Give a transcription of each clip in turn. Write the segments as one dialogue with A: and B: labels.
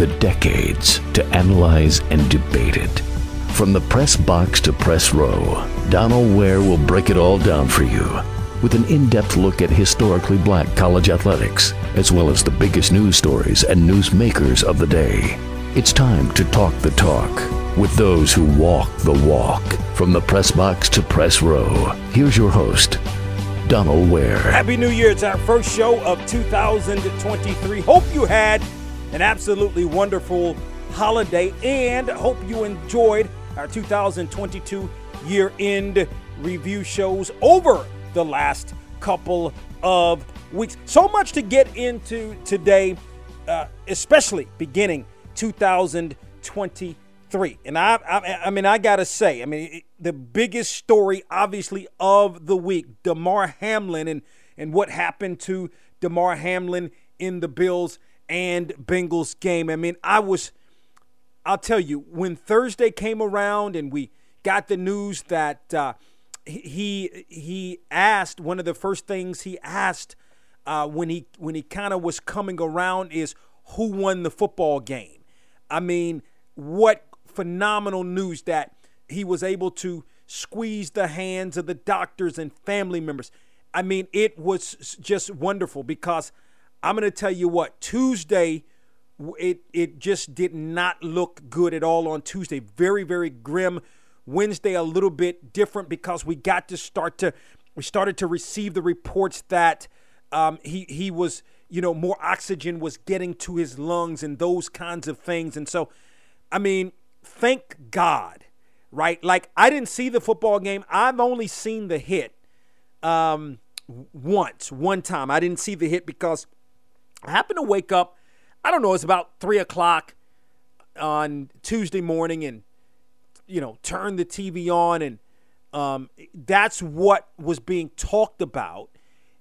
A: The decades to analyze and debate it. From the press box to press row, Donald Ware will break it all down for you with an in depth look at historically black college athletics, as well as the biggest news stories and newsmakers of the day. It's time to talk the talk with those who walk the walk. From the press box to press row, here's your host, Donald Ware.
B: Happy New Year. It's our first show of 2023. Hope you had an absolutely wonderful holiday and hope you enjoyed our 2022 year end review shows over the last couple of weeks. So much to get into today, uh, especially beginning 2023. And I, I, I mean, I gotta say, I mean, the biggest story, obviously, of the week, Damar Hamlin and and what happened to Damar Hamlin in the Bills and Bengals game. I mean, I was, I'll tell you, when Thursday came around and we got the news that. Uh, he he asked one of the first things he asked uh, when he when he kind of was coming around is who won the football game. I mean, what phenomenal news that he was able to squeeze the hands of the doctors and family members. I mean, it was just wonderful because I'm going to tell you what Tuesday it it just did not look good at all on Tuesday. Very very grim. Wednesday a little bit different because we got to start to we started to receive the reports that um, he he was you know more oxygen was getting to his lungs and those kinds of things. And so I mean thank God right? Like I didn't see the football game. I've only seen the hit um, once one time. I didn't see the hit because I happened to wake up I don't know it's about three o'clock on Tuesday morning and you know, turn the TV on, and um, that's what was being talked about.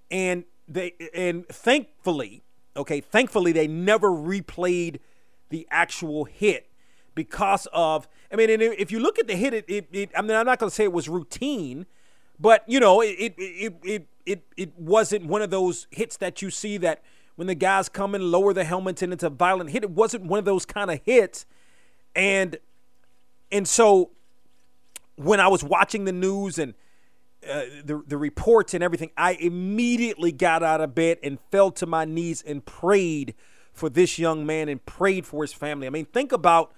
B: And they and thankfully, okay, thankfully they never replayed the actual hit because of. I mean, and if you look at the hit, it, it, it I mean, I'm not going to say it was routine, but you know, it, it it it it it wasn't one of those hits that you see that when the guys come and lower the helmets and it's a violent hit. It wasn't one of those kind of hits, and and so when I was watching the news and uh, the the reports and everything, I immediately got out of bed and fell to my knees and prayed for this young man and prayed for his family. I mean, think about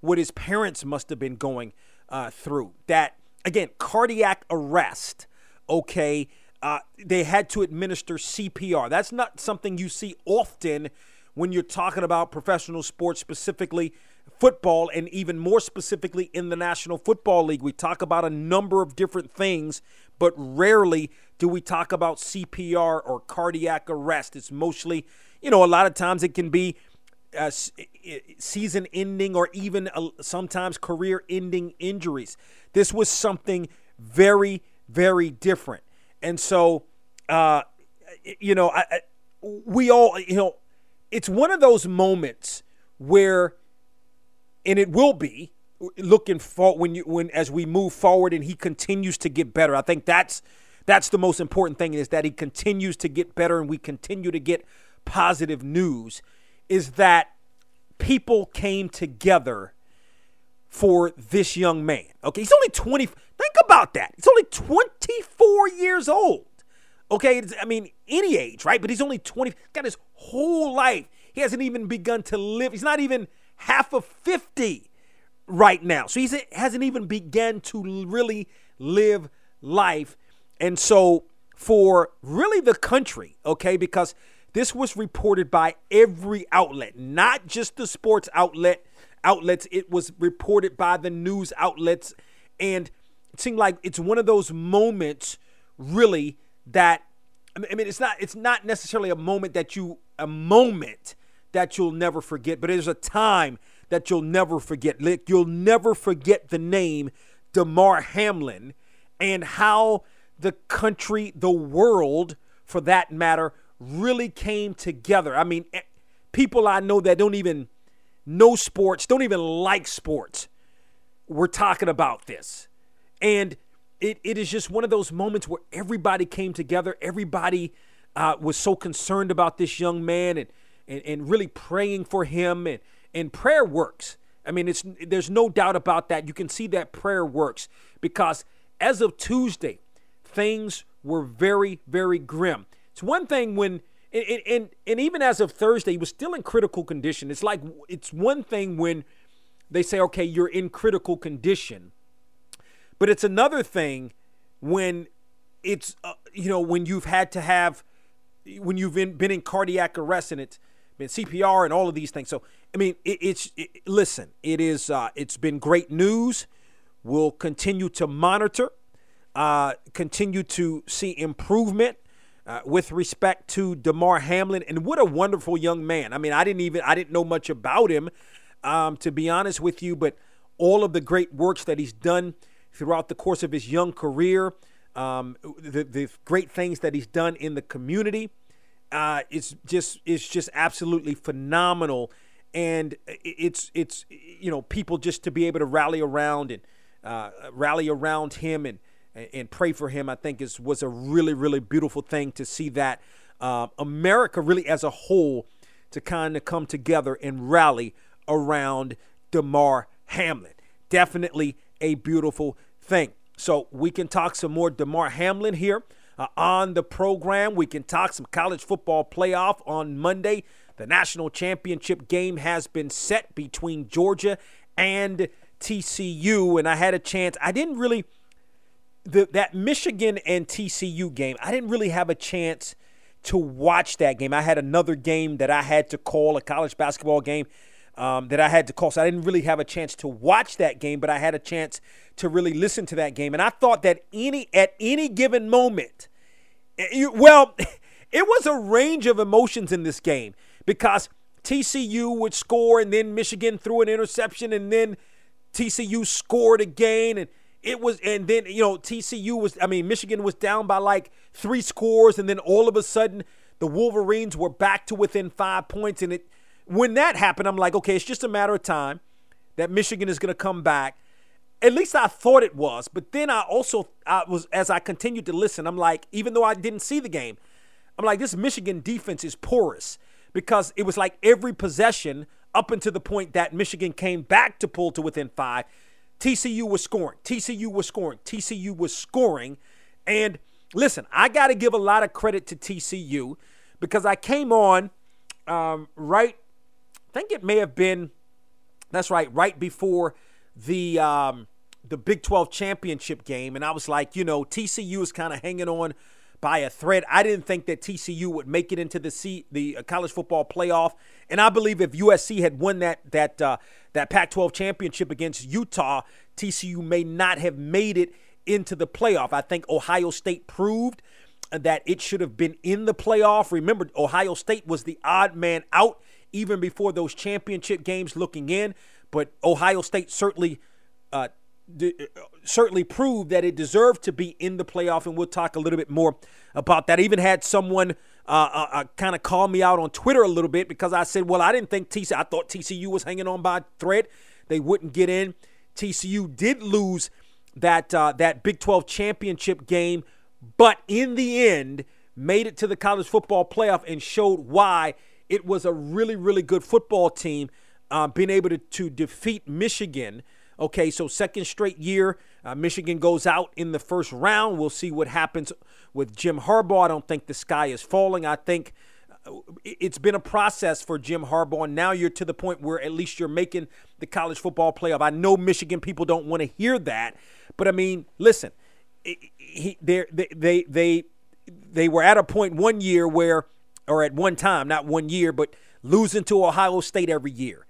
B: what his parents must have been going uh, through. That again, cardiac arrest. Okay, uh, they had to administer CPR. That's not something you see often when you're talking about professional sports, specifically football, and even more specifically in the National Football League. We talk about a number of different things, but rarely do we talk about CPR or cardiac arrest. It's mostly, you know, a lot of times it can be uh, season ending or even uh, sometimes career ending injuries. This was something very, very different. And so, uh, you know, I, I, we all, you know, it's one of those moments where and it will be looking for when you when as we move forward and he continues to get better. I think that's that's the most important thing is that he continues to get better and we continue to get positive news is that people came together for this young man. Okay, he's only 20 think about that. He's only 24 years old. Okay, I mean any age, right? But he's only 20 got his whole life. He hasn't even begun to live. He's not even half of 50 right now. So he hasn't even begun to really live life. And so for really the country, okay, because this was reported by every outlet, not just the sports outlet outlets. It was reported by the news outlets and it seemed like it's one of those moments really that I mean it's not it's not necessarily a moment that you a moment that you'll never forget. But there's a time that you'll never forget. Like, you'll never forget the name Damar Hamlin and how the country, the world, for that matter, really came together. I mean, eh, people I know that don't even know sports, don't even like sports, we're talking about this. And it, it is just one of those moments where everybody came together. Everybody uh, was so concerned about this young man and, and, and really praying for him. And, and prayer works. I mean, it's there's no doubt about that. You can see that prayer works because as of Tuesday, things were very, very grim. It's one thing when and, and, and even as of Thursday, he was still in critical condition. It's like it's one thing when they say, okay, you're in critical condition, but it's another thing when it's uh, you know when you've had to have when you've been, been in cardiac arrest and it's been CPR and all of these things. So I mean, it, it's it, listen, it is uh, it's been great news. We'll continue to monitor, uh, continue to see improvement uh, with respect to Damar Hamlin, and what a wonderful young man. I mean, I didn't even I didn't know much about him, um, to be honest with you, but all of the great works that he's done throughout the course of his young career, um, the, the great things that he's done in the community, uh, it's just it's just absolutely phenomenal, and it's it's you know people just to be able to rally around and uh, rally around him and and pray for him, I think is was a really, really beautiful thing to see that uh, America really as a whole to kind of come together and rally around Damar Hamlin. Definitely a beautiful thing. So we can talk some more Damar Hamlin here uh, on the program. We can talk some college football playoff on Monday. The national championship game has been set between Georgia and TCU, and I had a chance. I didn't really the, that Michigan and TCU game, I didn't really have a chance to watch that game. I had another game that I had to call, a college basketball game um, that I had to call. So I didn't really have a chance to watch that game, but I had a chance to really listen to that game. And I thought that any at any given moment, eh, well, it was a range of emotions in this game because TCU would score and then Michigan threw an interception and then TCU scored again and – it was, and then, you know, TCU was, I mean, Michigan was down by like three scores, and then all of a sudden the Wolverines were back to within five points. And it, when that happened, I'm like, okay, it's just a matter of time that Michigan is going to come back. At least I thought it was. But then I also, I was, as I continued to listen, I'm like, even though I didn't see the game, I'm like, this Michigan defense is porous because it was like every possession up until the point that Michigan came back to pull to within five. TCU was scoring. TCU was scoring. TCU was scoring. And listen, I got to give a lot of credit to TCU because I came on um, right, I think it may have been, that's right, right before the um, the Big 12 championship game. And I was like, you know, TCU is kind of hanging on by a thread. I didn't think that TCU would make it into the C, the uh, college football playoff, and I believe if USC had won that that uh, that Pac-12 championship against Utah, TCU may not have made it into the playoff. I think Ohio State proved that it should have been in the playoff. Remember, Ohio State was the odd man out even before those championship games looking in, but Ohio State certainly uh, certainly proved that it deserved to be in the playoff, and we'll talk a little bit more about that. I even had someone uh, uh, uh kind of call me out on Twitter a little bit because I said, "Well, I didn't think TCU. I thought TCU was hanging on by a thread. They wouldn't get in. TCU did lose that uh, that Big 12 championship game, but in the end, made it to the college football playoff and showed why it was a really, really good football team, uh, being able to, to defeat Michigan." Okay, so second straight year, uh, Michigan goes out in the first round. We'll see what happens with Jim Harbaugh. I don't think the sky is falling. I think uh, it's been a process for Jim Harbaugh. And now you're to the point where at least you're making the college football playoff. I know Michigan people don't want to hear that, but I mean, listen, he, they, they, they, they were at a point one year where, or at one time, not one year, but losing to Ohio State every year,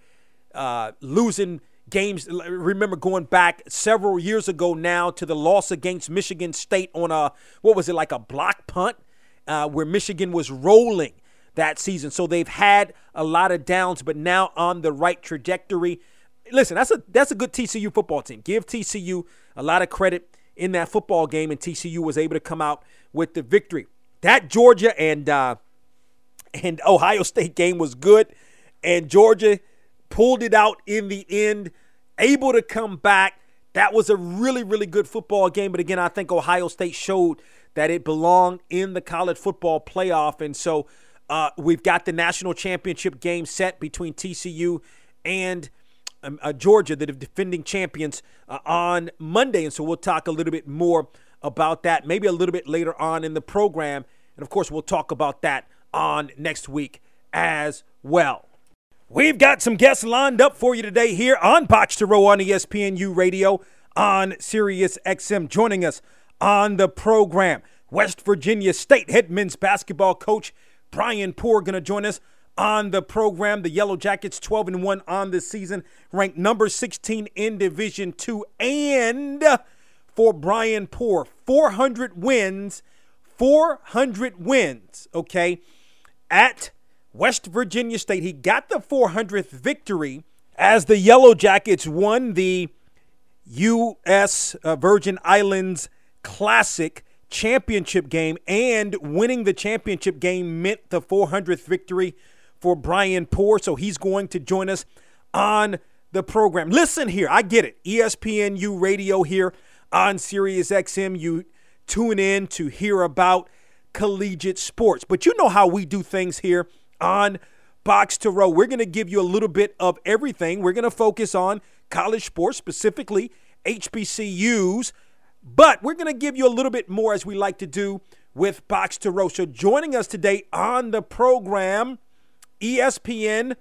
B: uh, losing – games. Remember going back several years ago now to the loss against Michigan State on a what was it like a block punt, uh, where Michigan was rolling that season. So they've had a lot of downs, but now on the right trajectory. Listen, that's a that's a good TCU football team. Give TCU a lot of credit in that football game, and TCU was able to come out with the victory. That Georgia and uh, and Ohio State game was good, and Georgia pulled it out in the end, able to come back. That was a really, really good football game. But again, I think Ohio State showed that it belonged in the college football playoff. And so uh, we've got the national championship game set between TCU and um, uh, Georgia, the defending champions, uh, on Monday. And so we'll talk a little bit more about that, maybe a little bit later on in the program. And of course, we'll talk about that on next week as well. We've got some guests lined up for you today here on Box to Row on ESPNU Radio on Sirius XM. Joining us on the program, West Virginia State head men's basketball coach Bryan Poore going to join us on the program. The Yellow Jackets 12 and 1 on the season, ranked number 16 in Division 2 and for Bryan Poore, 400 wins, 400 wins, okay? At West Virginia State. He got the 400th victory as the Yellow Jackets won the U.S. Uh, Virgin Islands Classic championship game, and winning the championship game meant the 400th victory for Bryan Poore. So he's going to join us on the program. Listen here, I get it. ESPNU radio here on Sirius XM. You tune in to hear about collegiate sports, but you know how we do things here on Box to Row. We're going to give you a little bit of everything. We're going to focus on college sports, specifically HBCUs, but we're going to give you a little bit more as we like to do with Box to Row. So joining us today on the program, ESPN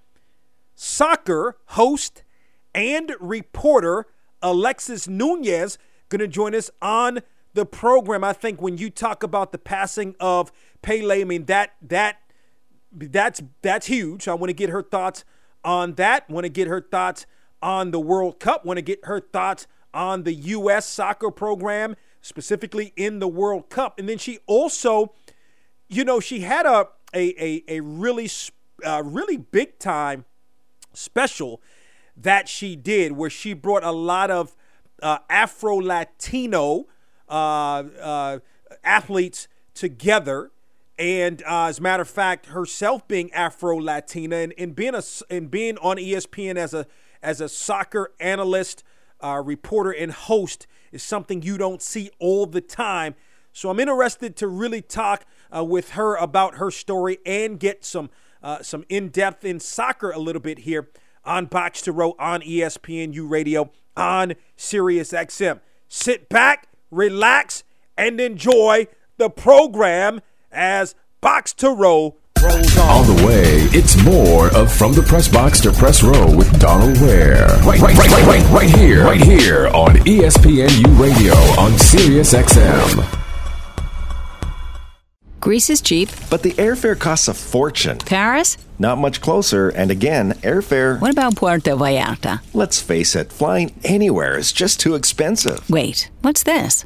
B: soccer host and reporter Alexis Nunez going to join us on the program. I think when you talk about the passing of Pele, I mean that that that's that's huge. I want to get her thoughts on that. Want to get her thoughts on the World Cup. Want to get her thoughts on the U.S. soccer program, specifically in the World Cup. And then she also, you know, she had a a a, a really uh, really big time special that she did, where she brought a lot of uh, Afro Latino uh, uh athletes together and uh, as a matter of fact, herself being Afro Latina and, and being a and being on ESPN as a as a soccer analyst, uh, reporter, and host is something you don't see all the time. So I'm interested to really talk uh, with her about her story and get some uh, some in depth in soccer a little bit here on Box to Row on ESPNU Radio on Sirius XM. Sit back, relax, and enjoy the program as Box to Row rolls on.
A: On the way, it's more of From the Press Box to Press Row with Donald Ware. Right, right, right, right, right, right here. Right here on ESPNU Radio on Sirius XM.
C: Greece is cheap.
D: But the airfare costs a fortune.
C: Paris?
D: Not much closer, and again, airfare.
C: What about Puerto Vallarta?
D: Let's face it, flying anywhere is just too expensive.
C: Wait, what's this?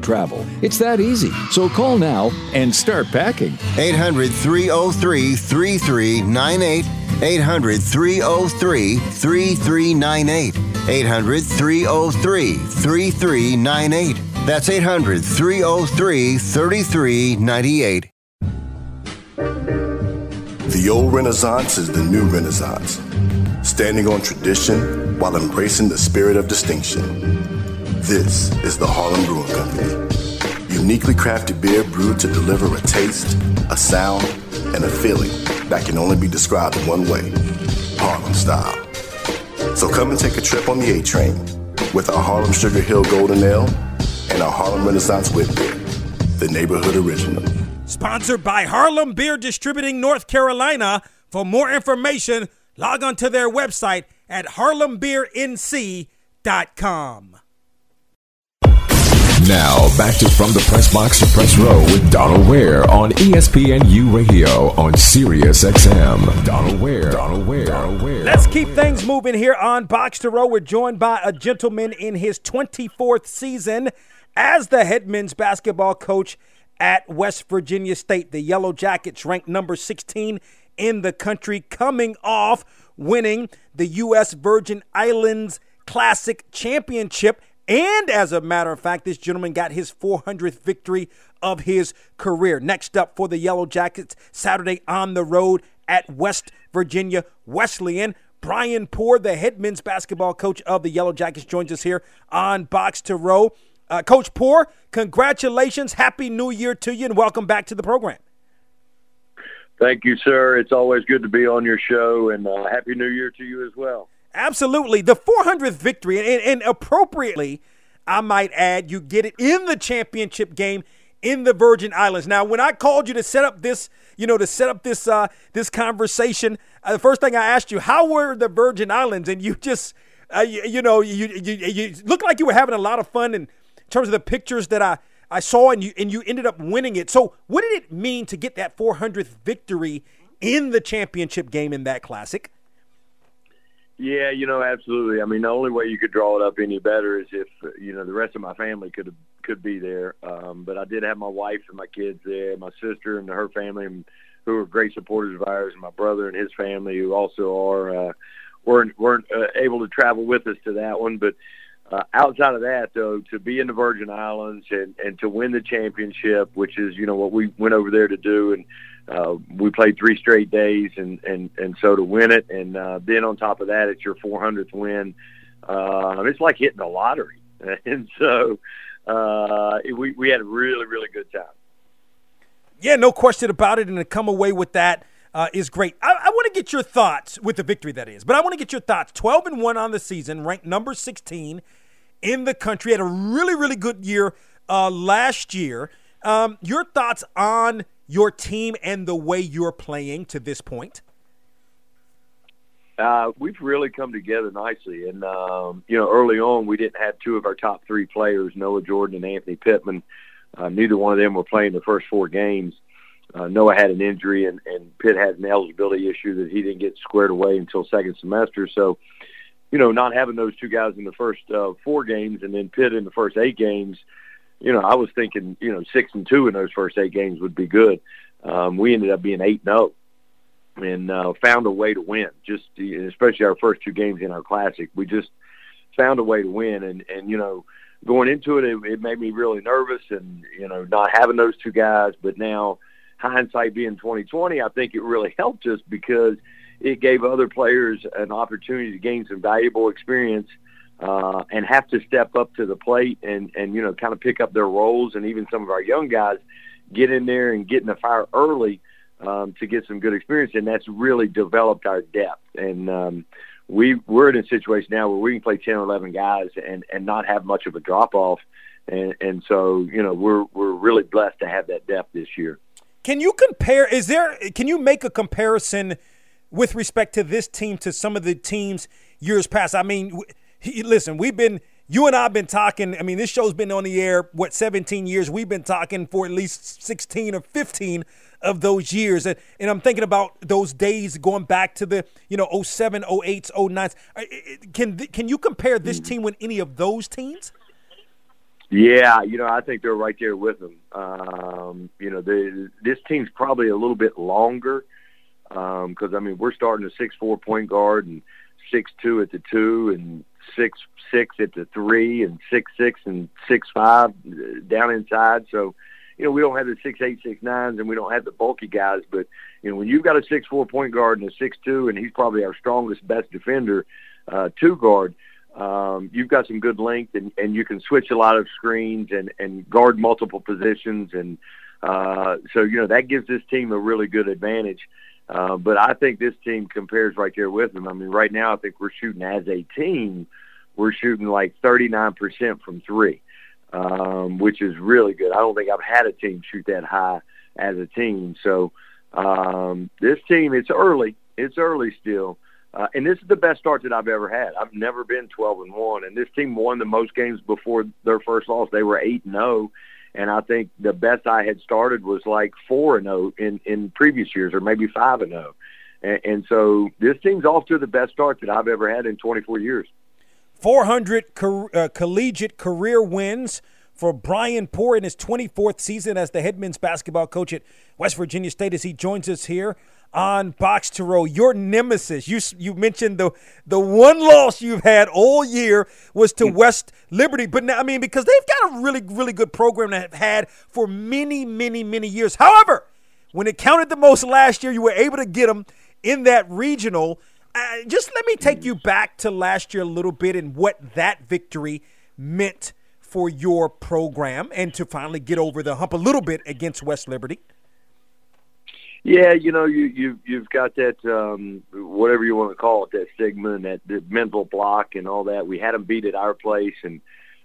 E: travel. It's that easy. So call now and start packing.
F: 800 303 3398. 800 303 3398. 800 303 3398. That's 800 303 3398.
G: The old Renaissance is the new Renaissance, standing on tradition while embracing the spirit of distinction. This is the Harlem Brewing Company. Uniquely crafted beer brewed to deliver a taste, a sound, and a feeling that can only be described in one way Harlem style. So come and take a trip on the A train with our Harlem Sugar Hill Golden Ale and our Harlem Renaissance Wit Beer, the neighborhood original.
B: Sponsored by Harlem Beer Distributing North Carolina. For more information, log on to their website at harlembeernc.com.
H: Now, back to From the Press Box to Press Row with Donald Ware on ESPNU Radio on Sirius XM. Donald Ware. Donald Ware. Donald Ware.
B: Let's keep things moving here on Box to Row. We're joined by a gentleman in his 24th season as the head men's basketball coach at West Virginia State. The Yellow Jackets ranked number 16 in the country, coming off winning the U.S. Virgin Islands Classic Championship. And as a matter of fact, this gentleman got his 400th victory of his career. Next up for the Yellow Jackets, Saturday on the road at West Virginia Wesleyan. Bryan Poore, the head men's basketball coach of the Yellow Jackets, joins us here on Box to Row. Uh, coach Poore, congratulations. Happy New Year to you, and welcome back to the program.
I: Thank you, sir. It's always good to be on your show, and uh, Happy New Year to you as well.
B: Absolutely. The 400th victory, and, and appropriately, I might add, you get it in the championship game in the Virgin Islands. Now, when I called you to set up this, you know, to set up this uh, this conversation, uh, the first thing I asked you, how were the Virgin Islands? And you just, uh, you, you, know, you, you you looked like you were having a lot of fun in terms of the pictures that I I saw, and you and you ended up winning it. So, what did it mean to get that 400th victory in the championship game in that classic?
I: Yeah, you know, absolutely. I mean, the only way you could draw it up any better is if you know the rest of my family could could be there. Um, but I did have my wife and my kids there, my sister and her family, and, who are great supporters of ours, and my brother and his family, who also are uh, weren't weren't uh, able to travel with us to that one, but uh, outside of that, though, to be in the Virgin Islands and, and to win the championship, which is you know what we went over there to do, and uh, we played three straight days, and and and so to win it, and uh, then on top of that, it's your 400th win. Uh, it's like hitting the lottery, and so uh, we we had a really really good time.
B: Yeah, no question about it, and to come away with that. Uh, is great. I, I want to get your thoughts with the victory that is, but I want to get your thoughts. Twelve and one on the season, ranked number sixteen in the country. Had a really, really good year uh, last year. Um, your thoughts on your team and the way you're playing to this point?
I: Uh, we've really come together nicely, and um, you know, early on we didn't have two of our top three players, Noah Jordan and Anthony Pittman. Uh, neither one of them were playing the first four games. Uh, Noah had an injury, and, and Pitt had an eligibility issue that he didn't get squared away until second semester. So, you know, not having those two guys in the first uh, four games and then Pitt in the first eight games, you know, I was thinking, you know, six and two in those first eight games would be good. Um, we ended up being eight and zero, oh and uh, found a way to win. Just especially our first two games in our classic, we just found a way to win. And and you know, going into it, it, it made me really nervous, and you know, not having those two guys. But now, hindsight being twenty twenty, I think it really helped us because it gave other players an opportunity to gain some valuable experience uh, and have to step up to the plate and, and, you know, kind of pick up their roles. And even some of our young guys get in there and get in the fire early um, to get some good experience. And that's really developed our depth. And um, we, we're in a situation now where we can play 10 or 11 guys and, and not have much of a drop off. And, and so, you know, we're, we're really blessed to have that depth this year.
B: Can you compare, is there, can you make a comparison – with respect to this team to some of the teams years past. I mean, he, listen, we've been you and I've been talking. I mean, this show's been on the air what 17 years. We've been talking for at least 16 or 15 of those years, and, and I'm thinking about those days going back to the you know 07, 08, 09. Can can you compare this team with any of those teams?
I: Yeah, you know, I think they're right there with them. Um, you know, the, this team's probably a little bit longer because um, I mean we're starting a six four point guard and six two at the two and six six at the three and six six and six five uh, down inside. So you know we don't have the six eight six nines and we don't have the bulky guys, but you know when you've got a six four point guard and a six two and he's probably our strongest best defender uh, two guard. Um, you've got some good length and, and you can switch a lot of screens and, and guard multiple positions and uh, so you know that gives this team a really good advantage. Uh, but I think this team compares right there with them. I mean, right now I think we're shooting as a team, we're shooting like 39% from three, um, which is really good. I don't think I've had a team shoot that high as a team. So um, this team, it's early. It's early still. Uh, and this is the best start that I've ever had. I've never been 12 and 1 and this team won the most games before their first loss. They were 8 and 0 and I think the best I had started was like 4 and 0 in in previous years or maybe 5 and 0. And, and so this team's off to the best start that I've ever had in 24 years.
B: 400 co- uh, collegiate career wins for Bryan Poore in his 24th season as the head men's basketball coach at West Virginia State as he joins us here on Box to Row. Your nemesis, you you mentioned the the one loss you've had all year was to West Liberty, but now I mean because they've got a really really good program that have had for many many many years. However, when it counted the most last year, you were able to get them in that regional. Uh, just let me take you back to last year a little bit and what that victory meant for your program and to finally get over the hump a little bit against West Liberty.
I: Yeah, you know, you you you've got that um whatever you want to call it, that stigma and that, that mental block and all that. We had them beat at our place and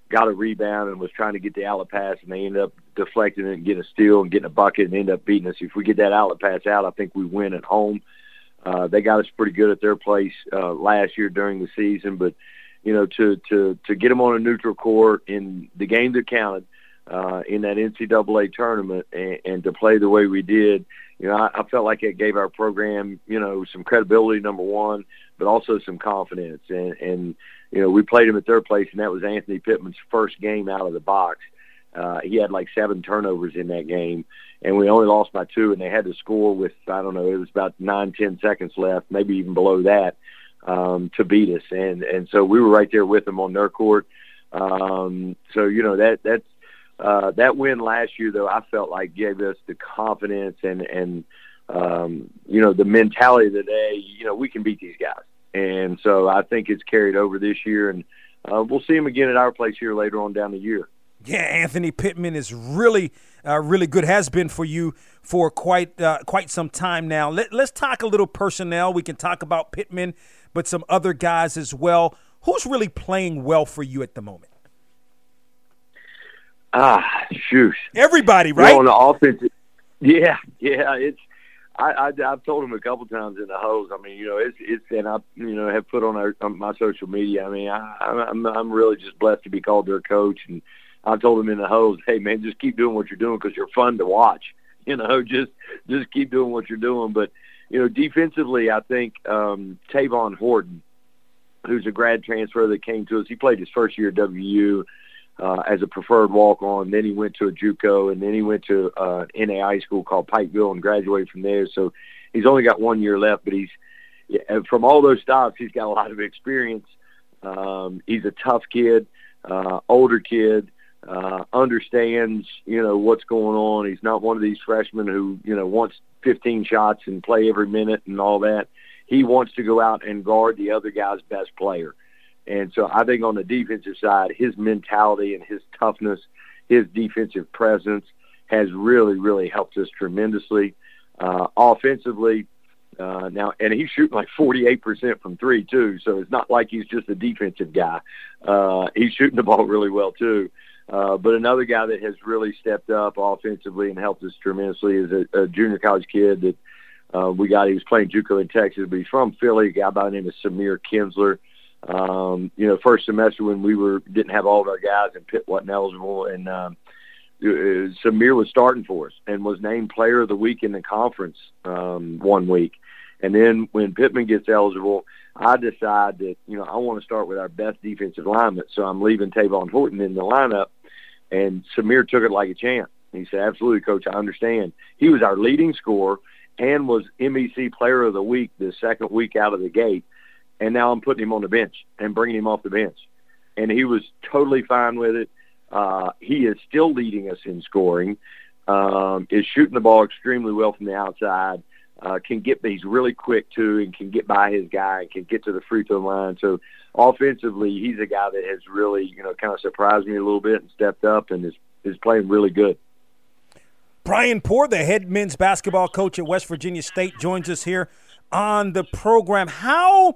I: got a rebound and was trying to get the outlet pass and they ended up deflecting it and getting a steal and getting a bucket and end up beating us. If we get that outlet pass out, I think we win at home. Uh, they got us pretty good at their place uh, last year during the season, but you know, to to to get them on a neutral court in the game that counted uh, in that NCAA tournament and, and to play the way we did, you know, I, I felt like it gave our program, you know, some credibility, number one, but also some confidence. And, and you know, we played him at their place, and that was Anthony Pittman's first game out of the box. Uh, he had like seven turnovers in that game, and we only lost by two, and they had to score with I don't know, it was about nine, ten seconds left, maybe even below that, um, to beat us. And and so we were right there with them on their court. Um, so you know that that's uh, that win last year, though, I felt like gave us the confidence and and um, you know the mentality that hey, you know we can beat these guys, and so I think it's carried over this year, and uh, we'll see them again at our place here later on down the year.
B: Yeah, Anthony Pittman is really, uh, really good. Has been for you for quite, uh, quite some time now. Let, let's talk a little personnel. We can talk about Pittman, but some other guys as well. Who's really playing well for you at the moment?
I: Ah, shoot.
B: Everybody, right?
I: Know, on the offensive. Yeah, yeah. It's I, I I've told him a couple times in the hose. I mean, you know, it's it's and I you know have put on, our, on my social media. I mean, I, I'm I'm really just blessed to be called their coach, and I told him in the hose, hey man, just keep doing what you're doing because you're fun to watch. You know, just just keep doing what you're doing. But you know, defensively, I think um, Tavon Horton, who's a grad transfer that came to us, he played his first year at WU uh, as a preferred walk-on. Then he went to a JUCO, and then he went to uh, NAI school called Pikeville and graduated from there. So he's only got one year left, but he's from all those stops, he's got a lot of experience. Um, he's a tough kid, uh, older kid, uh, understands you know what's going on. He's not one of these freshmen who you know wants 15 shots and play every minute and all that. He wants to go out and guard the other guy's best player. And so I think on the defensive side, his mentality and his toughness, his defensive presence has really, really helped us tremendously. Uh, offensively, uh, now, and he's shooting like 48% from three too. So it's not like he's just a defensive guy. Uh, he's shooting the ball really well too. Uh, but another guy that has really stepped up offensively and helped us tremendously is a, a junior college kid that uh, we got. He was playing JUCO in Texas, but he's from Philly. A guy by the name of Samir Kinsler. Um, you know, first semester when we were didn't have all of our guys and Pitt wasn't eligible, and um, uh, Samir was starting for us and was named Player of the Week in the conference um, one week. And then when Pittman gets eligible, I decide that you know I want to start with our best defensive lineman, so I'm leaving Tavon Horton in the lineup. And Samir took it like a champ. He said, "Absolutely, coach, I understand." He was our leading scorer and was MEC Player of the Week the second week out of the gate and now I'm putting him on the bench and bringing him off the bench. And he was totally fine with it. Uh, he is still leading us in scoring. Um, is shooting the ball extremely well from the outside. Uh, can get, he's really quick too, and can get by his guy and can get to the free throw line. So offensively, he's a guy that has really, you know, kind of surprised me a little bit and stepped up and is is playing really good.
B: Bryan Poore, the head men's basketball coach at West Virginia State, joins us here on the program. How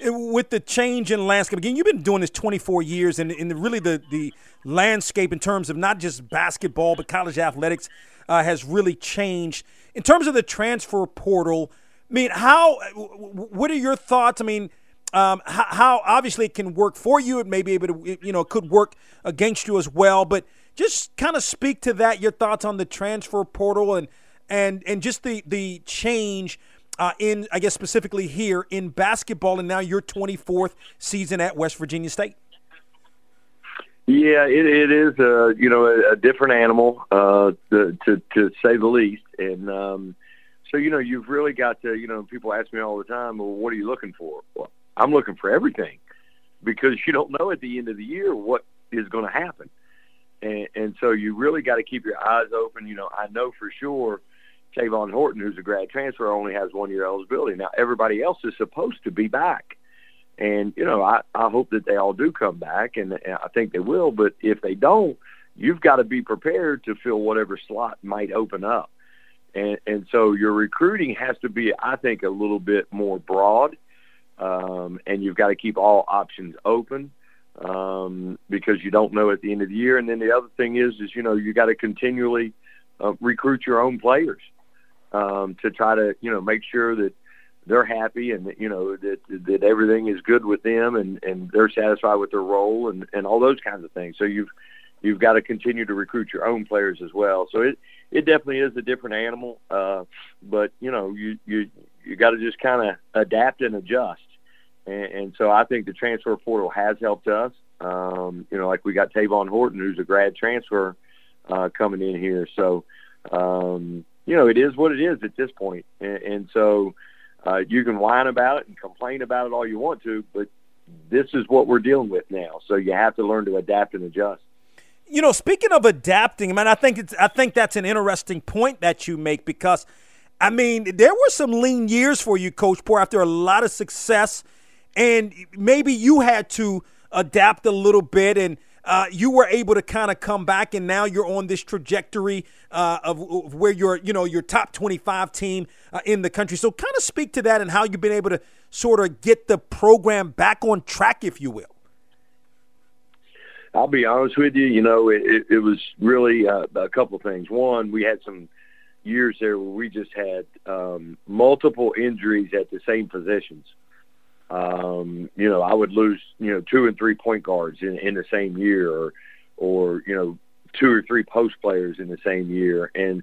B: with the change in landscape again, you've been doing this 24 years, and, and really the the landscape in terms of not just basketball but college athletics uh, has really changed. In terms of the transfer portal, I mean, how? What are your thoughts? I mean. Um, how, how, obviously it can work for you. It may be able to, you know, it could work against you as well. But just kind of speak to that. Your thoughts on the transfer portal and and and just the the change uh, in, I guess specifically here in basketball, and now your 24th season at West Virginia State.
I: Yeah, it, it is a you know a, a different animal uh, to, to to say the least, and um, so you know you've really got to you know people ask me all the time, well, what are you looking for? Well, I'm looking for everything because you don't know at the end of the year what is going to happen, and, and so you really got to keep your eyes open. You know, I know for sure Tavon Horton, who's a grad transfer, only has one year eligibility. Now everybody else is supposed to be back. And, you know, I, I hope that they all do come back and, and I think they will, but if they don't, you've got to be prepared to fill whatever slot might open up. And, and so your recruiting has to be, I think, a little bit more broad. Um, and you've got to keep all options open um, because you don't know at the end of the year. And then the other thing is, is you know, you got to continually uh, recruit your own players um, to try to you know make sure that they're happy and that, you know that that everything is good with them and and they're satisfied with their role and and all those kinds of things. So you've you've got to continue to recruit your own players as well. So it it definitely is a different animal, uh, but you know you you you got to just kind of adapt and adjust. And, and so I think the transfer portal has helped us. Um, you know, like we got Tavon Horton, who's a grad transfer uh, coming in here. So um, you know, it is what it is at this point. And, and so uh, you can whine about it and complain about it all you want to, but this is what we're dealing with now. So you have to learn to adapt and adjust.
B: You know, speaking of adapting, man, I think it's I think that's an interesting point that you make because I mean, there were some lean years for you, Coach Poore, after a lot of success, and maybe you had to adapt a little bit and uh, you were able to kind of come back, and now you're on this trajectory uh, of, of, where you're, you know, your top 25 team uh, in the country. So, kind of speak to that and how you've been able to sort of get the program back on track, if you will.
I: I'll be honest with you. You know, it, it was really uh, a couple things. One, we had some years there where we just had um, multiple injuries at the same positions. Um, you know, I would lose, you know, two and three point guards in, in the same year or, or, you know, two or three post players in the same year. And,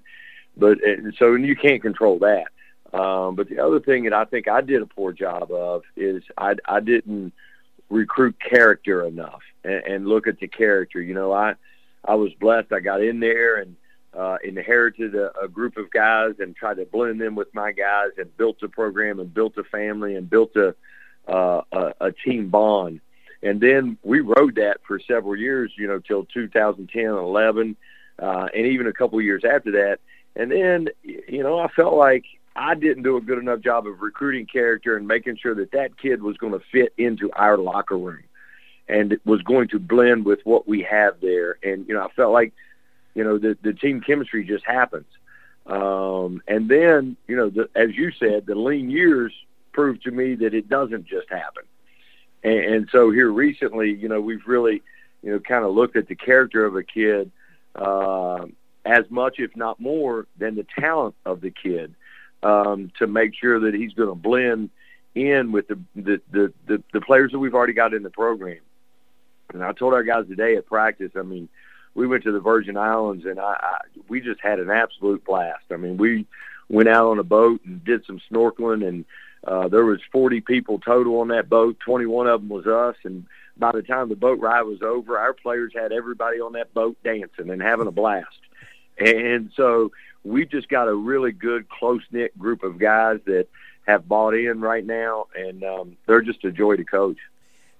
I: but, and so and you can't control that. Um, but the other thing that I think I did a poor job of is I, I didn't recruit character enough and, and look at the character. You know, I, I was blessed. I got in there and, uh, inherited a, a group of guys and tried to blend them with my guys and built a program and built a family and built a, uh, a, a team bond. And then we rode that for several years, you know, till 2010, 11, uh, and even a couple years after that. And then, you know, I felt like I didn't do a good enough job of recruiting character and making sure that that kid was going to fit into our locker room and was going to blend with what we have there. And, you know, I felt like, you know, the, the team chemistry just happens. Um, and then, you know, the, as you said, the lean years proved to me that it doesn't just happen. And, and so here recently, you know, we've really, you know, kind of looked at the character of a kid uh, as much, if not more, than the talent of the kid um, to make sure that he's going to blend in with the, the the, the the players that we've already got in the program. And I told our guys today at practice, I mean, we went to the Virgin Islands and I, I we just had an absolute blast. I mean, we went out on a boat and did some snorkeling and uh, there was 40 people total on that boat. 21 of them was us, and by the time the boat ride was over, our players had everybody on that boat dancing and having a blast. And so we just got a really good, close knit group of guys that have bought in right now, and um, they're just a joy to coach.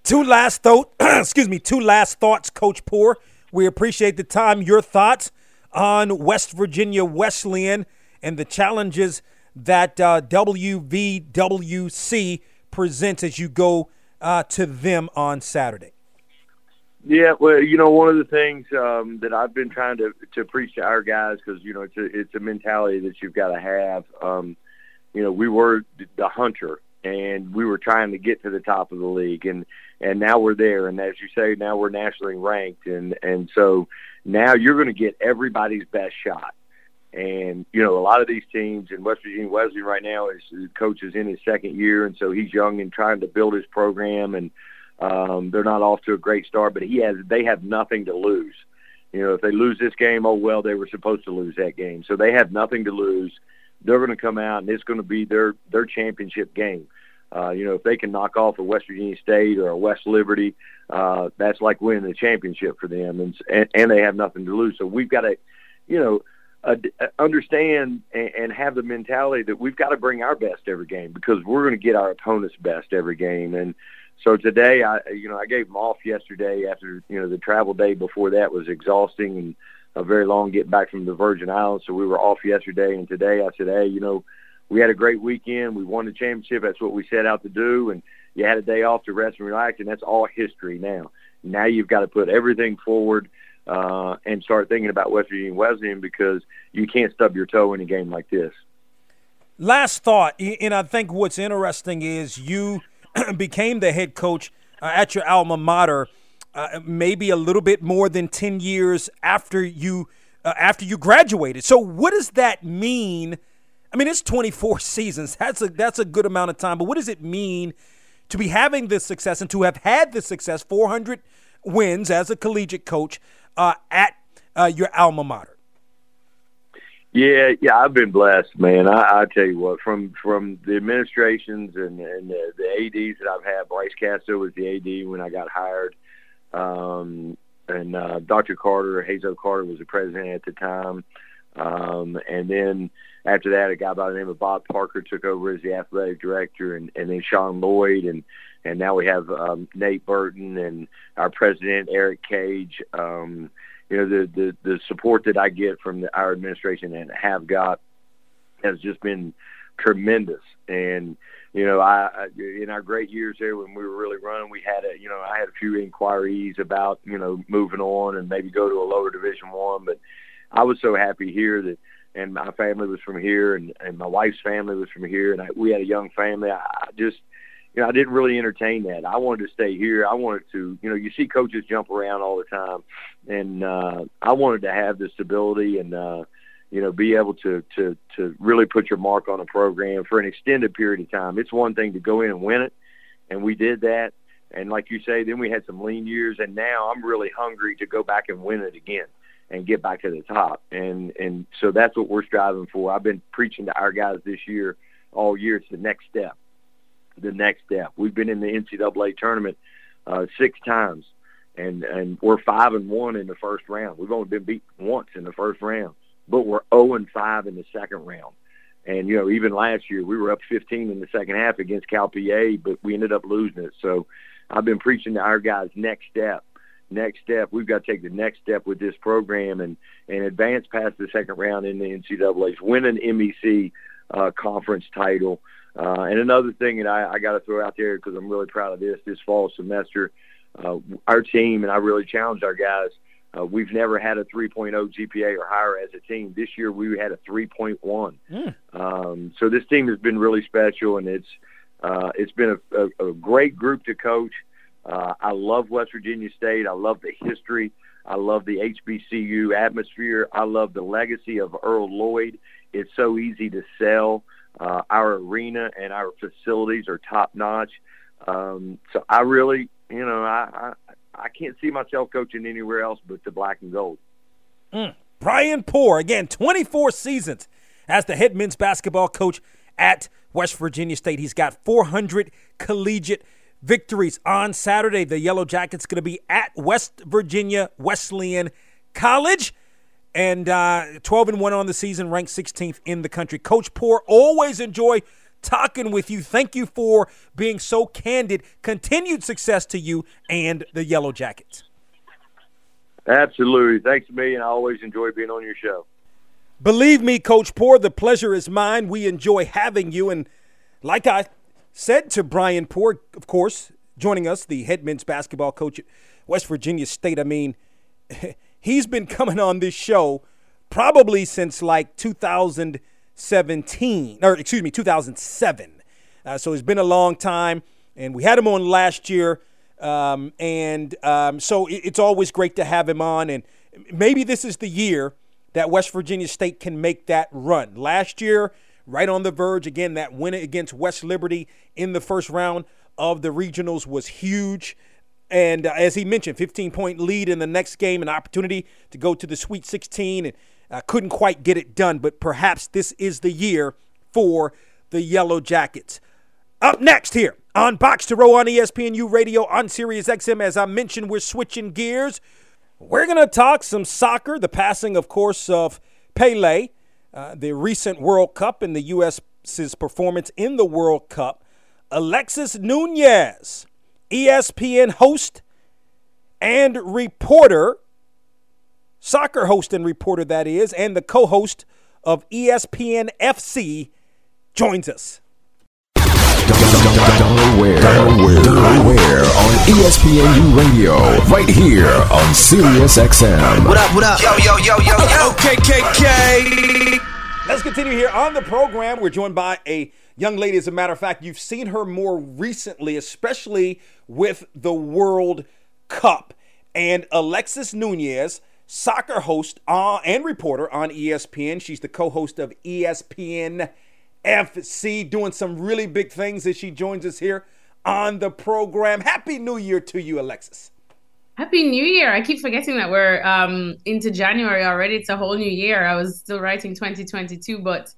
B: Two last thought, excuse me, two last thoughts, Coach Poore. We appreciate the time. Your thoughts on West Virginia Wesleyan and the challenges that uh, WVWC presents as you go uh, to them on Saturday?
I: Yeah, well, you know, one of the things um, that I've been trying to to preach to our guys because you know it's a it's a mentality that you've got to have. Um, you know, we were the hunter, and we were trying to get to the top of the league, and and now we're there. And as you say, now we're nationally ranked, and and so now you're going to get everybody's best shot. And you know, a lot of these teams in West Virginia Wesleyan right now, his coach is in his second year, and so he's young and trying to build his program, and um, they're not off to a great start. But he has, they have nothing to lose. You know, if they lose this game, oh well, they were supposed to lose that game, so they have nothing to lose. They're going to come out, and it's going to be their their championship game. Uh, you know, if they can knock off a West Virginia State or a West Liberty, uh, that's like winning the championship for them, and, and and they have nothing to lose. So we've got to, you know, uh, understand and, and have the mentality that we've got to bring our best every game because we're going to get our opponent's best every game. And so today, I you know I gave them off yesterday after you know the travel day before that was exhausting and a very long get back from the Virgin Islands. So we were off yesterday, and today I said, hey, you know, we had a great weekend. We won the championship. That's what we set out to do, and you had a day off to rest and relax, and that's all history now. Now you've got to put everything forward uh, and start thinking about West Virginia Wesleyan because you can't stub your toe in a game like this.
B: Last thought, and I think what's interesting is you became the head coach uh, at your alma mater, uh, maybe a little bit more than ten years after you uh, after you graduated. So, what does that mean? I mean, it's 24 seasons. That's a that's a good amount of time. But what does it mean to be having this success and to have had this success, 400 wins as a collegiate coach uh, at uh, your alma mater?
I: Yeah, yeah, I've been blessed, man. I, I tell you what, from from the administrations and, and the, the ads that I've had. Bryce Castro was the ad when I got hired, um, and uh, Dr. Carter, Hazo Carter, was the president at the time. Um, and then after that, a guy by the name of Bob Parker took over as the athletic director, and, and then Sean Lloyd, and and now we have um, Nate Burton and our president Ericke Cage. Um, you know, the, the the support that I get from the, our administration and have got has just been tremendous. And you know, I, in our great years there when we were really running, we had a you know I had a few inquiries about you know moving on and maybe go to a lower Division One, but I was so happy here that and my family was from here and and my wife's family was from here and I, we had a young family. I, I just you know, I didn't really entertain that. I wanted to stay here. I wanted to, you know, you see coaches jump around all the time, and uh, I wanted to have the stability and, uh, you know, be able to to to really put your mark on a program for an extended period of time. It's one thing to go in and win it, and we did that. And like you say, then we had some lean years, and now I'm really hungry to go back and win it again and get back to the top. And and so that's what we're striving for. I've been preaching to our guys this year, all year. It's the next step the next step. We've been in the NCAA tournament uh, six times, and and we're five and one in the first round. We've only been beat once in the first round, but we're zero oh and five in the second round. And you know, even last year we were up 15 in the second half against Cal PA, but we ended up losing it. So I've been preaching to our guys next step. Next step, we've got to take the next step with this program and and advance past the second round in the NCAA's, win an MEC uh, conference title, uh, and another thing that I, I got to throw out there because I'm really proud of this this fall semester, uh, our team and I really challenged our guys. Uh, we've never had a 3.0 GPA or higher as a team. This year we had a 3.1. Mm. Um, so this team has been really special, and it's uh, it's been a, a, a great group to coach. Uh, I love West Virginia State. I love the history. I love the HBCU atmosphere. I love the legacy of Earl Lloyd. It's so easy to sell. Uh, our arena and our facilities are top notch. Um, so I really, you know, I, I I can't see myself coaching anywhere else but the black and gold.
B: Mm. Bryan Poore again, 24 seasons as the head men's basketball coach at West Virginia State. He's got 400 collegiate victories on Saturday. The Yellow Jackets going to be at West Virginia Wesleyan College and uh, 12 and 1 on the season, ranked 16th in the country. Coach Poore, always enjoy talking with you. Thank you for being so candid. Continued success to you and the Yellow Jackets.
I: Absolutely. Thanks a million. I always enjoy being on your show.
B: Believe me, Coach Poore, the pleasure is mine. We enjoy having you. And like I said to Bryan Poore, of course, joining us, the head men's basketball coach at West Virginia State, I mean, he's been coming on this show probably since like 2017, or excuse me, 2007. Uh, so it's been a long time, and we had him on last year. Um, and um, so it, it's always great to have him on. And maybe this is the year that West Virginia State can make that run. Last year, right on the verge, again, that win against West Liberty in the first round of the regionals was huge. And uh, as he mentioned, 15 point lead in the next game, an opportunity to go to the Sweet 16, and uh, couldn't quite get it done. But perhaps this is the year for the Yellow Jackets. Up next here on Box to Row on ESPNU Radio on Sirius XM, as I mentioned, we're switching gears. We're going to talk some soccer, the passing, of course, of Pele, uh, the recent World Cup, and the U.S.'s performance in the World Cup. Alexis Nunez ESPN host and reporter, soccer host and reporter, that is, and the co host of ESPN FC, joins us.
H: Delaware, Delaware, Delaware on ESPNU Radio, right here on Sirius XM.
J: What up, what up? Yo, yo, yo, yo, yo.
B: KKK. Let's continue here on the program. We're joined by a young lady. As a matter of fact, you've seen her more recently, especially with the World Cup. And Alexis Nunez, soccer host uh, and reporter on ESPN. She's the co host of ESPN FC, doing some really big things as she joins us here on the program. Happy New Year to you, Alexis.
K: Happy New Year. I keep forgetting that we're um, into January already. It's a whole new year. I was still writing 2022, but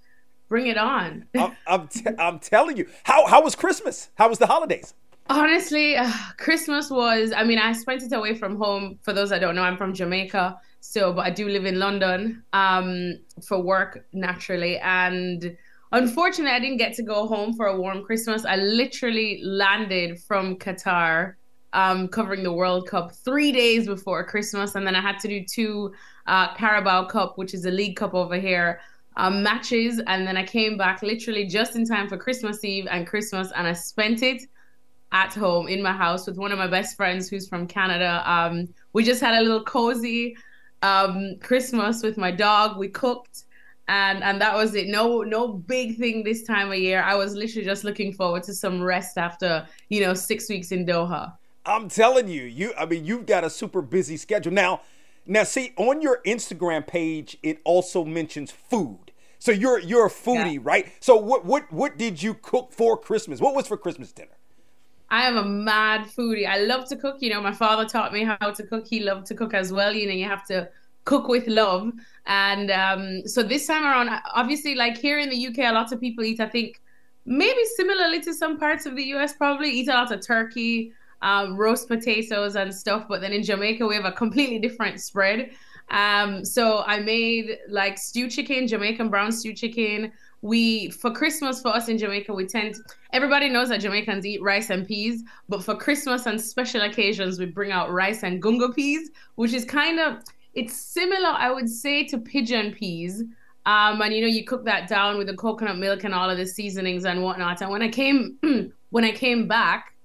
K: bring it on.
B: I'm, I'm, t- I'm telling you. How, how was Christmas? How was the holidays?
K: Honestly, uh, Christmas was, I mean, I spent it away from home. For those that don't know, I'm from Jamaica. So, but I do live in London um, for work naturally. And unfortunately, I didn't get to go home for a warm Christmas. I literally landed from Qatar um, covering the World Cup three days before Christmas. And then I had to do two uh, Carabao Cup, which is a league cup over here. Um, matches and then I came back literally just in time for Christmas Eve and Christmas and I spent it at home in my house with one of my best friends who's from Canada. Um, we just had a little cozy um, Christmas with my dog. We cooked and and that was it. No no big thing this time of year. I was literally just looking forward to some rest after you know six weeks in Doha.
B: I'm telling you, you I mean you've got a super busy schedule now. Now see on your Instagram page, it also mentions food. So you're you're a foodie, yeah. right? So what what what did you cook for Christmas? What was for Christmas dinner?
K: I am a mad foodie. I love to cook. You know, my father taught me how to cook. He loved to cook as well. You know, you have to cook with love. And um, so this time around, obviously, like here in the UK, a lot of people eat, I think, maybe similarly to some parts of the US, probably eat a lot of turkey, um, roast potatoes, and stuff. But then in Jamaica, we have a completely different spread. Um, so I made like stew chicken, Jamaican brown stew chicken we for Christmas for us in Jamaica, we tend everybody knows that Jamaicans eat rice and peas, but for Christmas and special occasions, we bring out rice and gungo peas, which is kind of it's similar, I would say, to pigeon peas. Um, and you know, you cook that down with the coconut milk and all of the seasonings and whatnot. And when I came when I came back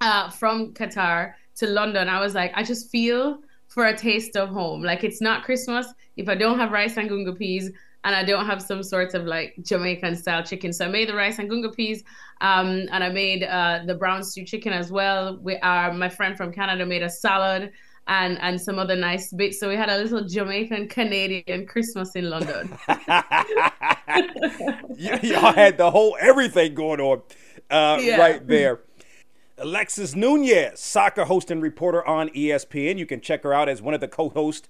K: uh, from Qatar to London, I was like, I just feel for a taste of home. Like it's not Christmas if I don't have rice and gungo peas and I don't have some sort of like Jamaican style chicken. So I made the rice and gungo peas, um, and I made uh, the brown stew chicken as well. We, uh, my friend from Canada made a salad and and some other nice bits. So we had a little Jamaican Canadian Christmas in London.
B: y'all had the whole everything going on uh, yeah. right there. Alexis Nunez, soccer host and reporter on ESPN. You can check her out as one of the co-hosts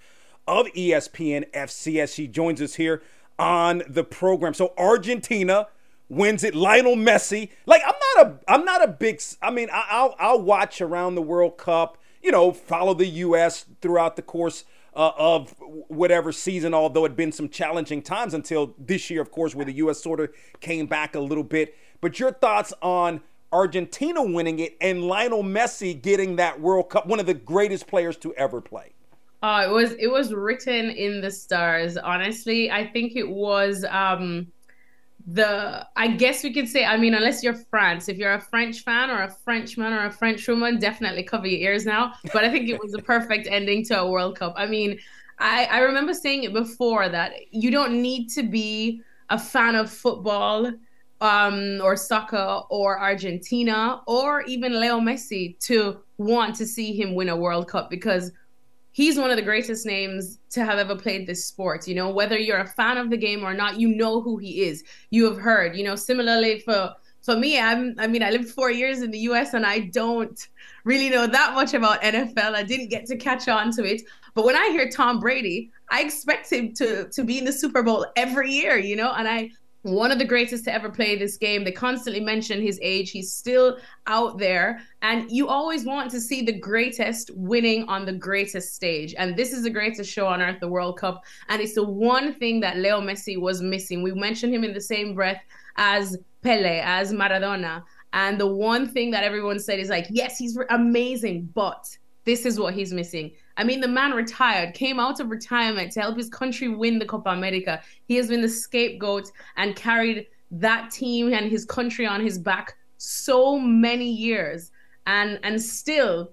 B: of ESPN FC as she joins us here on the program. So Argentina wins it. Lionel Messi. Like I'm not a I'm not a big. I mean I'll I'll watch around the World Cup. You know, follow the U.S. throughout the course uh, of whatever season. Although it'd been some challenging times until this year, of course, where the U.S. sort of came back a little bit. But your thoughts on Argentina winning it and Lionel Messi getting that World Cup, one of the greatest players to ever play.
K: Oh, it was it was written in the stars. Honestly, I think it was um, the. I guess we could say. I mean, unless you're France, if you're a French fan or a Frenchman or a French woman, definitely cover your ears now. But I think it was the perfect ending to a World Cup. I mean, I I remember saying it before that you don't need to be a fan of football um, or soccer or Argentina or even Leo Messi to want to see him win a World Cup because he's one of the greatest names to have ever played this sport. You know, whether you're a fan of the game or not, you know who he is. You have heard, you know, similarly for for me, I'm I mean, I lived four years in the US and I don't really know that much about NFL. I didn't get to catch on to it. But when I hear Tom Brady, I expect him to to be in the Super Bowl every year, you know, and I one of the greatest to ever play this game. They constantly mention his age. He's still out there. And you always want to see the greatest winning on the greatest stage. And this is the greatest show on earth, the World Cup. And it's the one thing that Leo Messi was missing. We mentioned him in the same breath as Pele, as Maradona. And the one thing that everyone said is like, yes, he's amazing, but this is what he's missing. I mean, the man retired, came out of retirement to help his country win the Copa America. He has been the scapegoat and carried that team and his country on his back so many years. And and still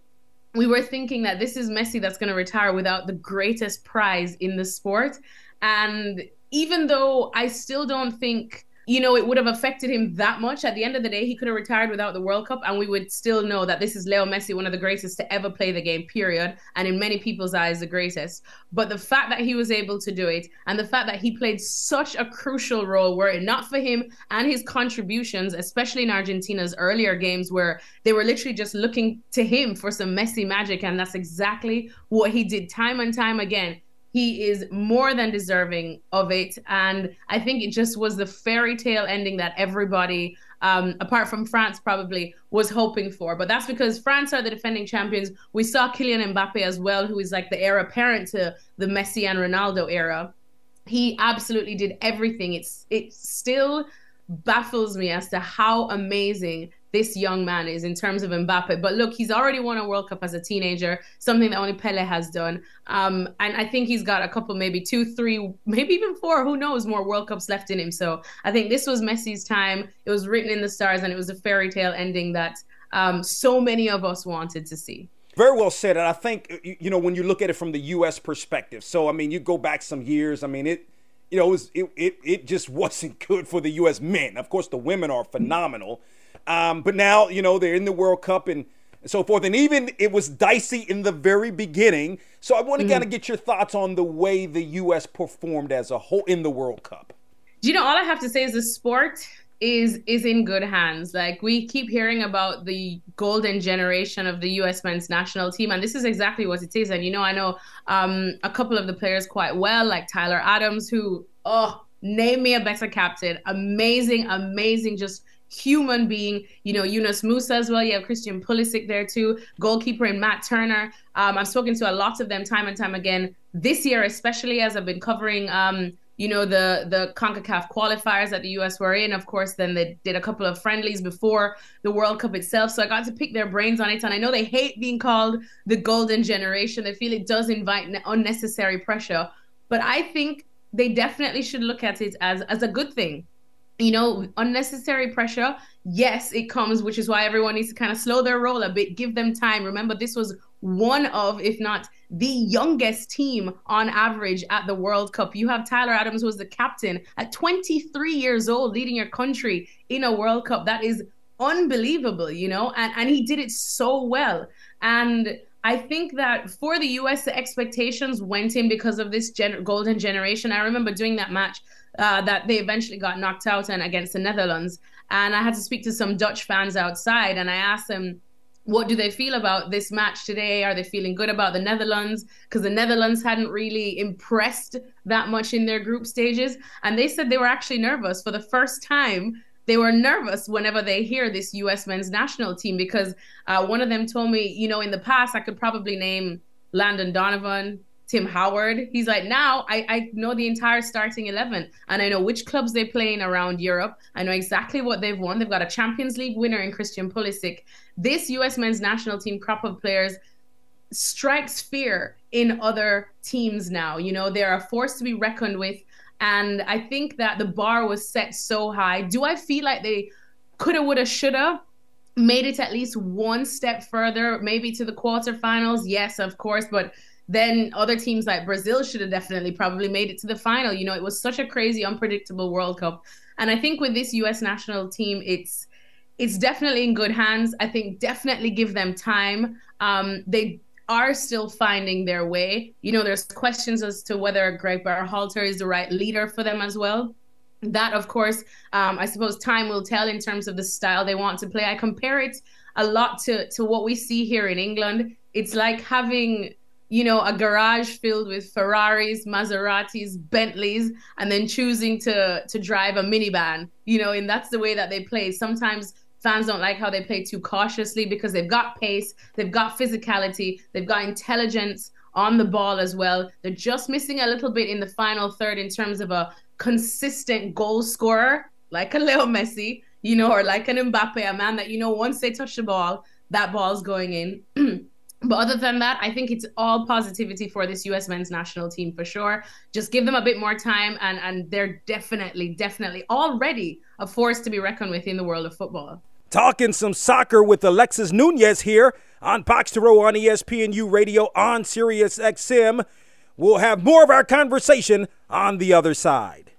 K: we were thinking that this is Messi that's going to retire without the greatest prize in the sport. And even though I still don't think you know, it would have affected him that much. At the end of the day, he could have retired without the World Cup, and we would still know that this is Leo Messi, one of the greatest to ever play the game, period. And in many people's eyes, the greatest. But the fact that he was able to do it, and the fact that he played such a crucial role, were it not for him and his contributions, especially in Argentina's earlier games, where they were literally just looking to him for some Messi magic, and that's exactly what he did time and time again he is more than deserving of it. And I think it just was the fairy tale ending that everybody, um, apart from France, probably was hoping for. But that's because France are the defending champions. We saw Kylian Mbappe as well, who is like the heir apparent to the Messi and Ronaldo era. He absolutely did everything. It's it still baffles me as to how amazing this young man is in terms of Mbappe. But look, he's already won a World Cup as a teenager, something that only Pele has done. Um, and I think he's got a couple, maybe two, three, maybe even four, who knows, more World Cups left in him. So I think this was Messi's time. It was written in the stars and it was a fairy tale ending that um, so many of us wanted to see.
B: Very well said. And I think, you know, when you look at it from the U.S. perspective, so, I mean, you go back some years, I mean, it, you know, it, was, it, it, it just wasn't good for the U.S. men. Of course, the women are phenomenal. Um, but now, you know, they're in the World Cup and so forth. And even it was dicey in the very beginning. So I want to mm. kind of get your thoughts on the way the U.S. performed as a whole in the World Cup.
K: Do you know, all I have to say is the sport is is in good hands. Like we keep hearing about the golden generation of the U.S. men's national team, and this is exactly what it is. And you know, I know um, a couple of the players quite well, like Tyler Adams, who oh, name me a better captain, amazing, amazing, just human being. You know, Yunus Musah as well. You have Christian Pulisic there too. Goalkeeper and Matt Turner. Um, I've spoken to a lot of them time and time again this year, especially as I've been covering. Um, you know the the CONCACAF qualifiers that the US were in. Of course, then they did a couple of friendlies before the World Cup itself. So I got to pick their brains on it. And I know they hate being called the golden generation. They feel it does invite unnecessary pressure. But I think they definitely should look at it as as a good thing you know, unnecessary pressure. Yes, it comes, which is why everyone needs to kind of slow their roll a bit, give them time. Remember, this was one of, if not the youngest team on average at the World Cup. You have Tyler Adams, who was the captain at 23 years old, leading your country in a World Cup. That is unbelievable, you know, and, and he did it so well. And I think that for the US, the expectations went in because of this gen- golden generation. I remember doing that match uh, that they eventually got knocked out and against the Netherlands. And I had to speak to some Dutch fans outside, and I asked them, what do they feel about this match today? Are they feeling good about the Netherlands? Because the Netherlands hadn't really impressed that much in their group stages. And they said they were actually nervous for the first time. They were nervous whenever they hear this US men's national team because uh, one of them told me, you know, in the past, I could probably name Landon Donovan, Tim Howard. He's like, now I, I know the entire starting 11 and I know which clubs they play in around Europe. I know exactly what they've won. They've got a Champions League winner in Christian Pulisic. This US men's national team crop of players strikes fear in other teams now. You know, they're a force to be reckoned with. And I think that the bar was set so high. Do I feel like they coulda, woulda, shoulda? Made it at least one step further, maybe to the quarterfinals. Yes, of course, but then other teams like Brazil should have definitely probably made it to the final. You know, it was such a crazy, unpredictable World Cup. And I think with this US national team, it's it's definitely in good hands. I think definitely give them time. Um, they are still finding their way. You know, there's questions as to whether Greg Berhalter is the right leader for them as well. That, of course, um, I suppose time will tell in terms of the style they want to play. I compare it a lot to to what we see here in England. It's like having you know a garage filled with Ferraris, Maseratis, Bentleys, and then choosing to to drive a minivan. You know, and that's the way that they play. Sometimes Fans don't like how they play too cautiously because they've got pace, they've got physicality, they've got intelligence on the ball as well. They're just missing a little bit in the final third in terms of a consistent goal scorer like a Leo Messi, you know, or like an Mbappe, a man that you know once they touch the ball, that ball's going in. But other than that, I think it's all positivity for this US men's national team for sure. Just give them a bit more time and and they're definitely, definitely already a force to be reckoned with in the world of football.
B: Talking some soccer with Alexis Nunez here on Box to Row on ESPNU Radio on Sirius XM. We'll have more of our conversation on the other side.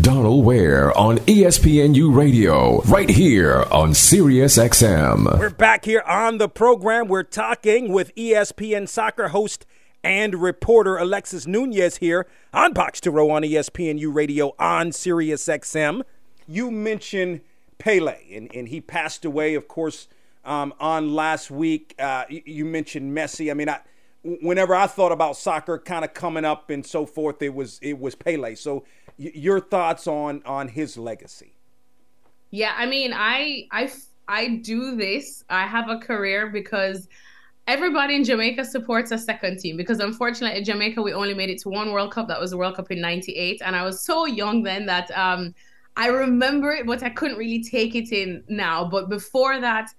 H: Donald Ware on ESPNU Radio, right here on Sirius XM.
B: We're back here on the program. We're talking with ESPN soccer host and reporter Alexis Nunez here on Box to Row on ESPNU Radio on Sirius XM. You mentioned Pele, and, and he passed away, of course, um, on last week. Uh, you, you, mentioned Messi. I mean, I, whenever I thought about soccer, kind of coming up and so forth, it was it was Pele. So, y- your thoughts on on his legacy?
K: Yeah, I mean, I I I do this. I have a career because everybody in Jamaica supports a second team because unfortunately in Jamaica we only made it to one World Cup. That was the World Cup in '98, and I was so young then that um, I remember it, but I couldn't really take it in now. But before that,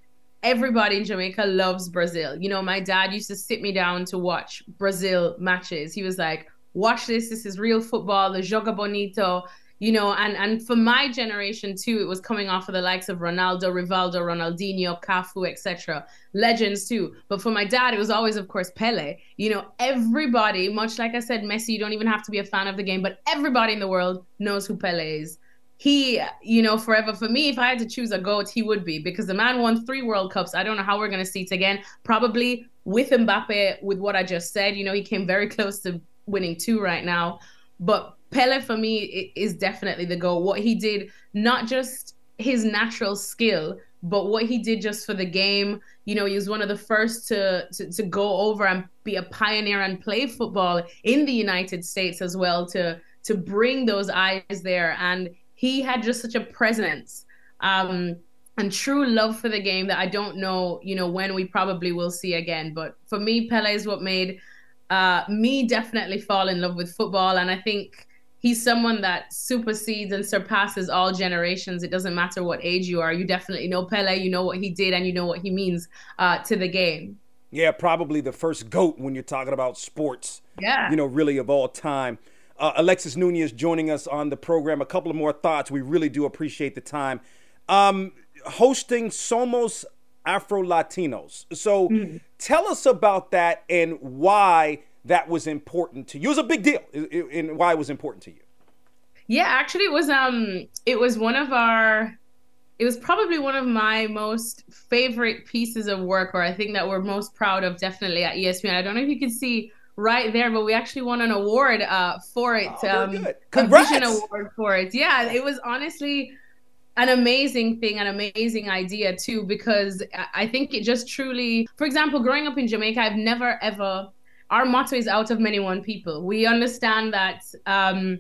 K: everybody in Jamaica loves Brazil. You know, my dad used to sit me down to watch Brazil matches. He was like, watch this. This is real football. The Joga Bonito. You know, and and for my generation too, it was coming off of the likes of Ronaldo, Rivaldo, Ronaldinho, Cafu, etc. Legends too. But for my dad, it was always, of course, Pele. You know, everybody, much like I said, Messi, you don't even have to be a fan of the game, but everybody in the world knows who Pele is he, you know, forever for me, if I had to choose a GOAT, he would be because the man won three World Cups. I don't know how we're going to see it again. Probably with Mbappe, with what I just said, you know, he came very close to winning two right now. But Pele for me is definitely the GOAT. What he did, not just his natural skill, but what he did just for the game. You know, he was one of the first to, to, to go over and be a pioneer and play football in the United States as well to to bring those eyes there. And he had just such a presence um, and true love for the game that I don't know, you know, when we probably will see again. But for me, Pele is what made uh, me definitely fall in love with football, and I think he's someone that supersedes and surpasses all generations. It doesn't matter what age you are. You definitely know Pele. You know what he did, and you know what he means uh, to the game.
B: Yeah, probably the first goat when you're talking about sports.
K: Yeah,
B: you know, really of all time. Uh, Alexis Nunez joining us on the program. A couple of more thoughts. We really do appreciate the time. Um, hosting Somos Afro Latinos. So mm. tell us about that and why that was important to you. It was a big deal, and why it was important to you.
K: Yeah, actually, it was um, it was one of our, it was probably one of my most favorite pieces of work, or I think that we're most proud of, definitely at ESPN. I don't know if you can see right there, but we actually won an award uh, for it.
B: Oh,
K: um,
B: Congrats.
K: A vision award for it. Yeah, it was honestly an amazing thing, an amazing idea too, because I think it just truly, for example, growing up in Jamaica, I've never ever, our motto is out of many one people. We understand that, um,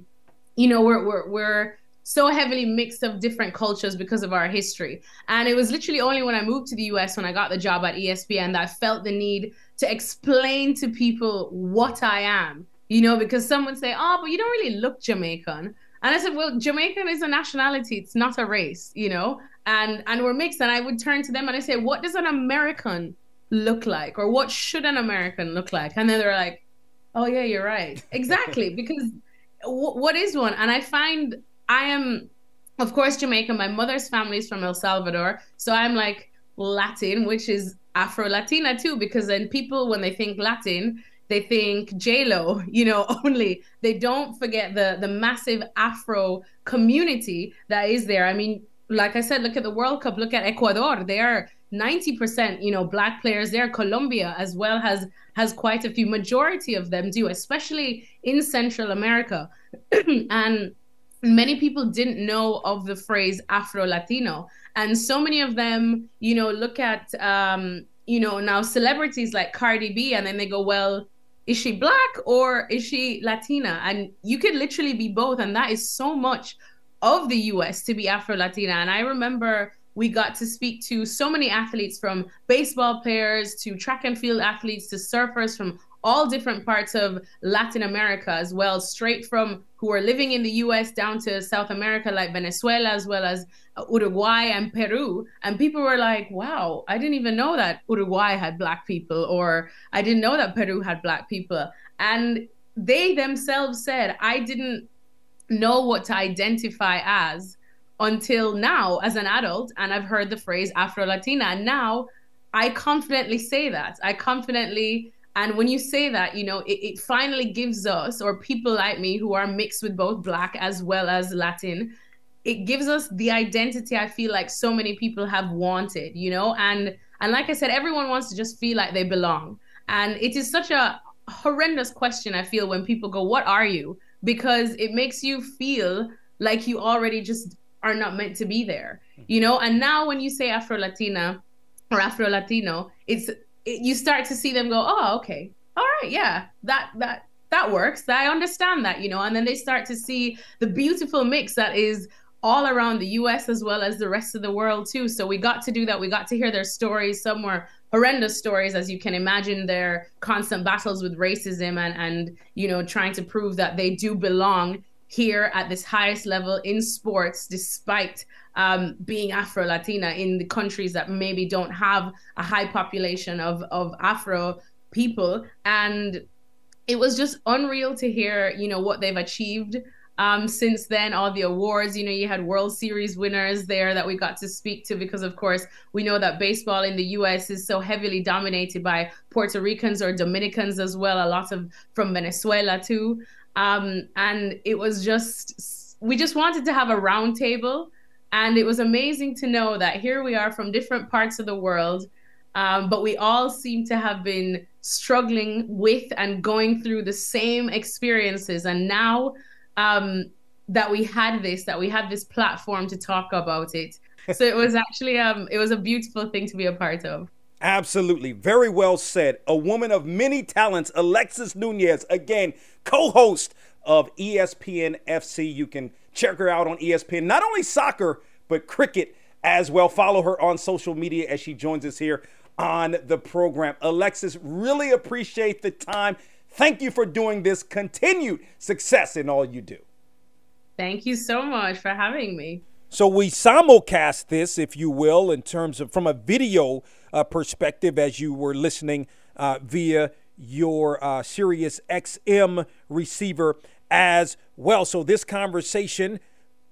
K: you know, we're, we're, we're, so heavily mixed of different cultures because of our history. And it was literally only when I moved to the US when I got the job at ESPN that I felt the need to explain to people what I am, you know, because someone say, "Oh, but you don't really look Jamaican." And I said, "Well, Jamaican is a nationality; it's not a race, you know." And and we're mixed. And I would turn to them and I say, "What does an American look like, or what should an American look like?" And then they're like, "Oh yeah, you're right, exactly." because w- what is one? And I find I am, of course, Jamaican. My mother's family is from El Salvador, so I'm like Latin, which is Afro Latina too, because then people, when they think Latin, they think J Lo, you know, only. They don't forget the the massive Afro community that is there. I mean, like I said, look at the World Cup. Look at Ecuador. They are ninety percent, you know, black players there. Colombia as well has has quite a few. Majority of them do, especially in Central America, and many people didn't know of the phrase Afro Latino, and so many of them, you know, look at. Um, you know, now celebrities like Cardi B, and then they go, well, is she black or is she Latina? And you could literally be both. And that is so much of the US to be Afro Latina. And I remember we got to speak to so many athletes from baseball players to track and field athletes to surfers from all different parts of Latin America as well, straight from who are living in the US down to South America, like Venezuela, as well as Uruguay and Peru. And people were like, wow, I didn't even know that Uruguay had black people, or I didn't know that Peru had black people. And they themselves said, I didn't know what to identify as until now as an adult. And I've heard the phrase Afro Latina. And now I confidently say that. I confidently and when you say that, you know, it, it, finally gives us, or people like me who are mixed with both Black as well as Latin, it gives us the identity I feel like so many people have wanted, you know? And and like I said, everyone wants to just feel like they belong. And it is such a horrendous question, I feel, when people go, What are you? Because it makes you feel like you already just are not meant to be there, you know? And now when you say Afro Latina or Afro Latino, it's it, you start to see them go, oh, okay, all right, yeah, that that that works. I understand that, you know, and then they start to see the beautiful mix that is all around the US as well as the rest of the world too. So we got to do that. We got to hear their stories. Some were horrendous stories, as you can imagine, their constant battles with racism and and you know trying to prove that they do belong here at this highest level in sports, despite um, being Afro Latina in the countries that maybe don't have a high population of, of Afro people. And it was just unreal to hear, you know, what they've achieved um, since then. All the awards, you know, you had World Series winners there that we got to speak to because, of course, we know that baseball in the U.S. is so heavily dominated by Puerto Ricans or Dominicans as well, a lot of from Venezuela too. Um, and it was just, we just wanted to have a roundtable. And it was amazing to know that here we are from different parts of the world, um, but we all seem to have been struggling with and going through the same experiences. And now um, that we had this, that we had this platform to talk about it. So it was actually, um, it was a beautiful thing to be a part of.
B: Absolutely. Very well said. A woman of many talents, Alexis Nunez, again, co host of ESPN FC. You can check her out on ESPN, not only soccer, but cricket as well. Follow her on social media as she joins us here on the program. Alexis, really appreciate the time. Thank you for doing this. Continued success in all you do.
K: Thank you so much for having me.
B: So we simulcast this, if you will, in terms of from a video uh, perspective as you were listening uh, via your uh, Sirius XM receiver as well. So this conversation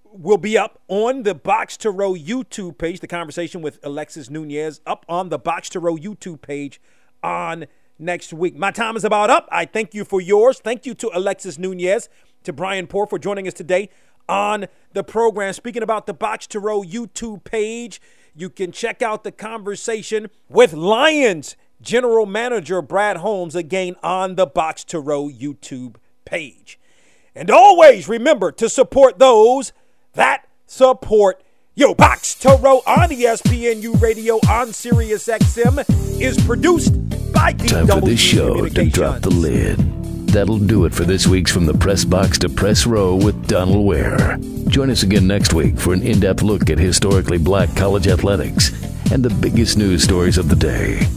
B: will be up on the Box to Row YouTube page. The conversation with Alexis Nunez up on the Box to Row YouTube page on next week. My time is about up. I thank you for yours. Thank you to Alexis Nunez, to Bryan Poore for joining us today on the program. Speaking about the Box to Row YouTube page, you can check out the conversation with Lions General Manager Brad Holmes again on the Box to Row YouTube page. And always remember to support those that support you. Box to Row on ESPNU Radio on Sirius XM is produced by DW
A: Time for this show to drop the lid. That'll do it for this week's From the Press Box to Press Row with Donald Ware. Join us again next week for an in depth look at historically black college athletics and the biggest news stories of the day.